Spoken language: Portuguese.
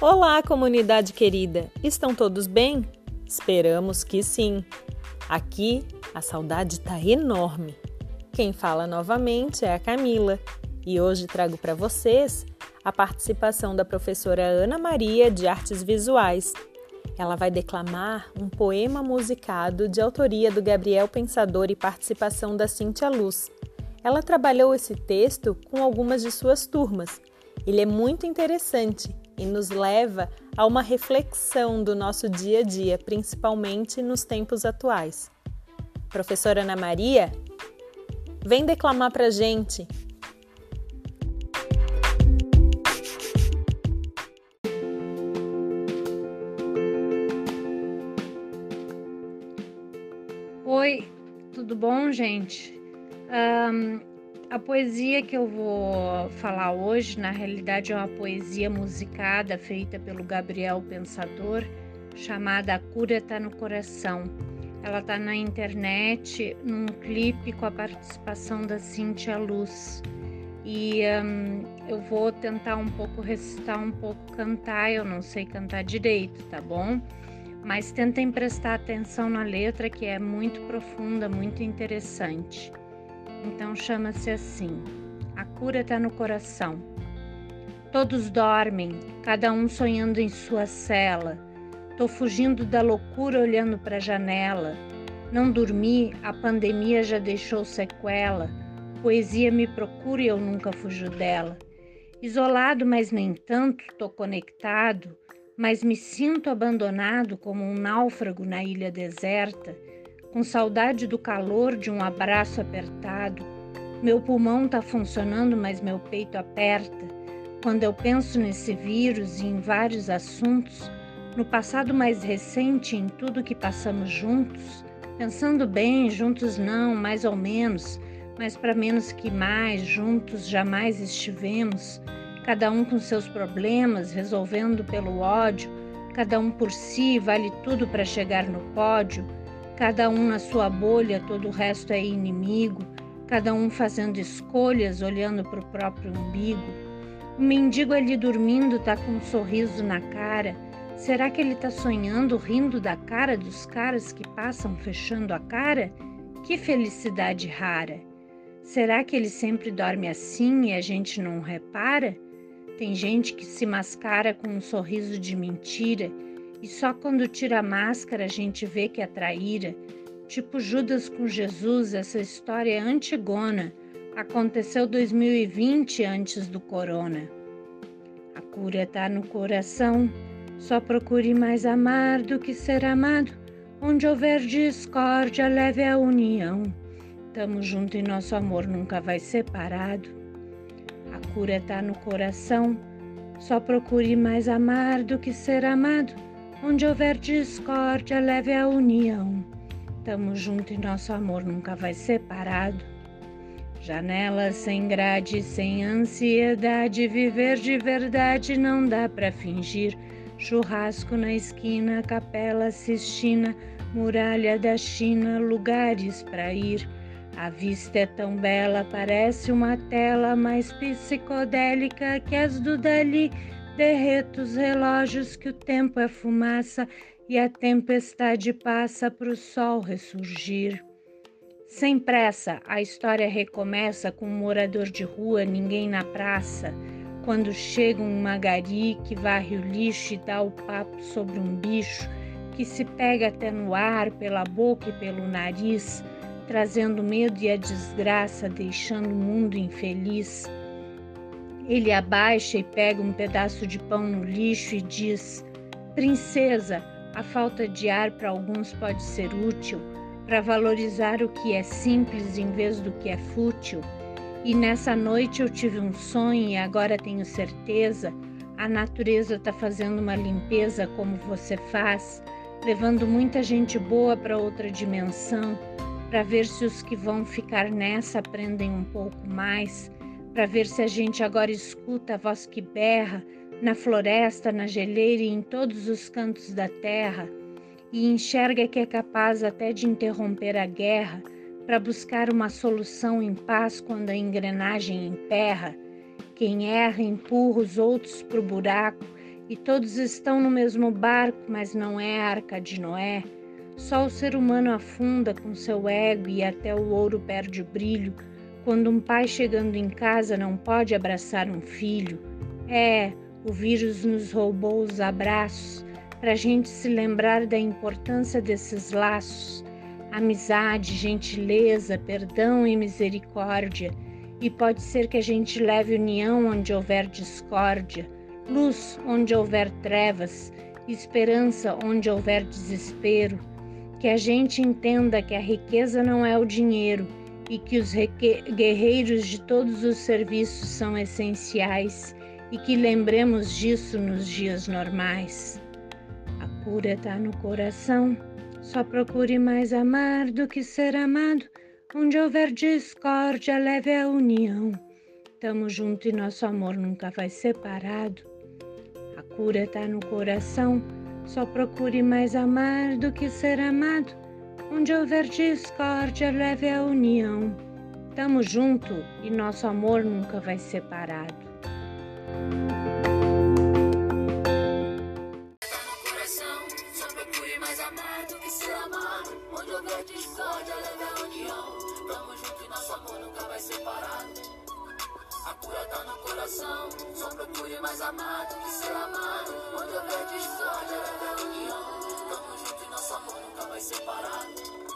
Olá, comunidade querida! Estão todos bem? Esperamos que sim. Aqui a saudade está enorme. Quem fala novamente é a Camila e hoje trago para vocês a participação da professora Ana Maria de Artes Visuais. Ela vai declamar um poema musicado de autoria do Gabriel Pensador e participação da Cintia Luz. Ela trabalhou esse texto com algumas de suas turmas. Ele é muito interessante e nos leva a uma reflexão do nosso dia a dia, principalmente nos tempos atuais. Professora Ana Maria, vem declamar para gente. Oi, tudo bom, gente? Um, a poesia que eu vou falar hoje, na realidade, é uma poesia musicada feita pelo Gabriel Pensador, chamada A Cura Está no Coração. Ela está na internet, num clipe com a participação da Cintia Luz. E um, eu vou tentar um pouco recitar, um pouco cantar. Eu não sei cantar direito, tá bom? Mas tentem prestar atenção na letra, que é muito profunda, muito interessante. Então chama-se assim: A cura está no coração. Todos dormem, cada um sonhando em sua cela. Tô fugindo da loucura olhando para a janela. Não dormi, a pandemia já deixou sequela. Poesia me procura e eu nunca fujo dela. Isolado, mas nem tanto, tô conectado, mas me sinto abandonado como um náufrago na ilha deserta com saudade do calor de um abraço apertado. Meu pulmão está funcionando, mas meu peito aperta. Quando eu penso nesse vírus e em vários assuntos, no passado mais recente, em tudo que passamos juntos, pensando bem, juntos não, mais ou menos, mas para menos que mais, juntos jamais estivemos, cada um com seus problemas, resolvendo pelo ódio, cada um por si, vale tudo para chegar no pódio cada um na sua bolha, todo o resto é inimigo, cada um fazendo escolhas, olhando para o próprio umbigo. O mendigo ali dormindo está com um sorriso na cara. Será que ele está sonhando, rindo da cara dos caras que passam fechando a cara? Que felicidade rara! Será que ele sempre dorme assim e a gente não repara? Tem gente que se mascara com um sorriso de mentira e só quando tira a máscara a gente vê que é traíra. Tipo Judas com Jesus, essa história é antigona. Aconteceu 2020 antes do corona. A cura está no coração. Só procure mais amar do que ser amado. Onde houver discórdia, leve a união. Tamo junto e nosso amor nunca vai separado. A cura está no coração. Só procure mais amar do que ser amado. Onde houver discórdia, leve a união. Tamo junto e nosso amor nunca vai separado. Janela sem grade, sem ansiedade, viver de verdade não dá para fingir. Churrasco na esquina, capela Sistina, muralha da China, lugares para ir. A vista é tão bela, parece uma tela mais psicodélica que as do Dali derreta os relógios que o tempo é fumaça e a tempestade passa para o sol ressurgir. Sem pressa, a história recomeça com um morador de rua, ninguém na praça. Quando chega um magari que varre o lixo e dá o papo sobre um bicho que se pega até no ar, pela boca e pelo nariz, trazendo medo e a desgraça, deixando o mundo infeliz. Ele abaixa e pega um pedaço de pão no lixo e diz: Princesa, a falta de ar para alguns pode ser útil para valorizar o que é simples em vez do que é fútil. E nessa noite eu tive um sonho e agora tenho certeza. A natureza está fazendo uma limpeza como você faz, levando muita gente boa para outra dimensão, para ver se os que vão ficar nessa aprendem um pouco mais para ver se a gente agora escuta a voz que berra na floresta, na geleira e em todos os cantos da terra, e enxerga que é capaz até de interromper a guerra para buscar uma solução em paz quando a engrenagem emperra. Quem erra empurra os outros para o buraco E todos estão no mesmo barco, mas não é a arca de Noé. Só o ser humano afunda com seu ego e até o ouro perde o brilho. Quando um pai chegando em casa não pode abraçar um filho. É, o vírus nos roubou os abraços para a gente se lembrar da importância desses laços amizade, gentileza, perdão e misericórdia. E pode ser que a gente leve união onde houver discórdia, luz onde houver trevas, esperança onde houver desespero. Que a gente entenda que a riqueza não é o dinheiro e que os guerreiros de todos os serviços são essenciais e que lembremos disso nos dias normais. A cura está no coração. Só procure mais amar do que ser amado. Onde houver discórdia, leve a união. Tamo junto e nosso amor nunca vai separado. A cura tá no coração. Só procure mais amar do que ser amado. Onde houver discórdia, leve a união. Tamo junto e nosso amor nunca vai separado. coração, só procure mais amado que ser amado. Onde houver discórdia, leve a união. Nosso amor nunca vai separado.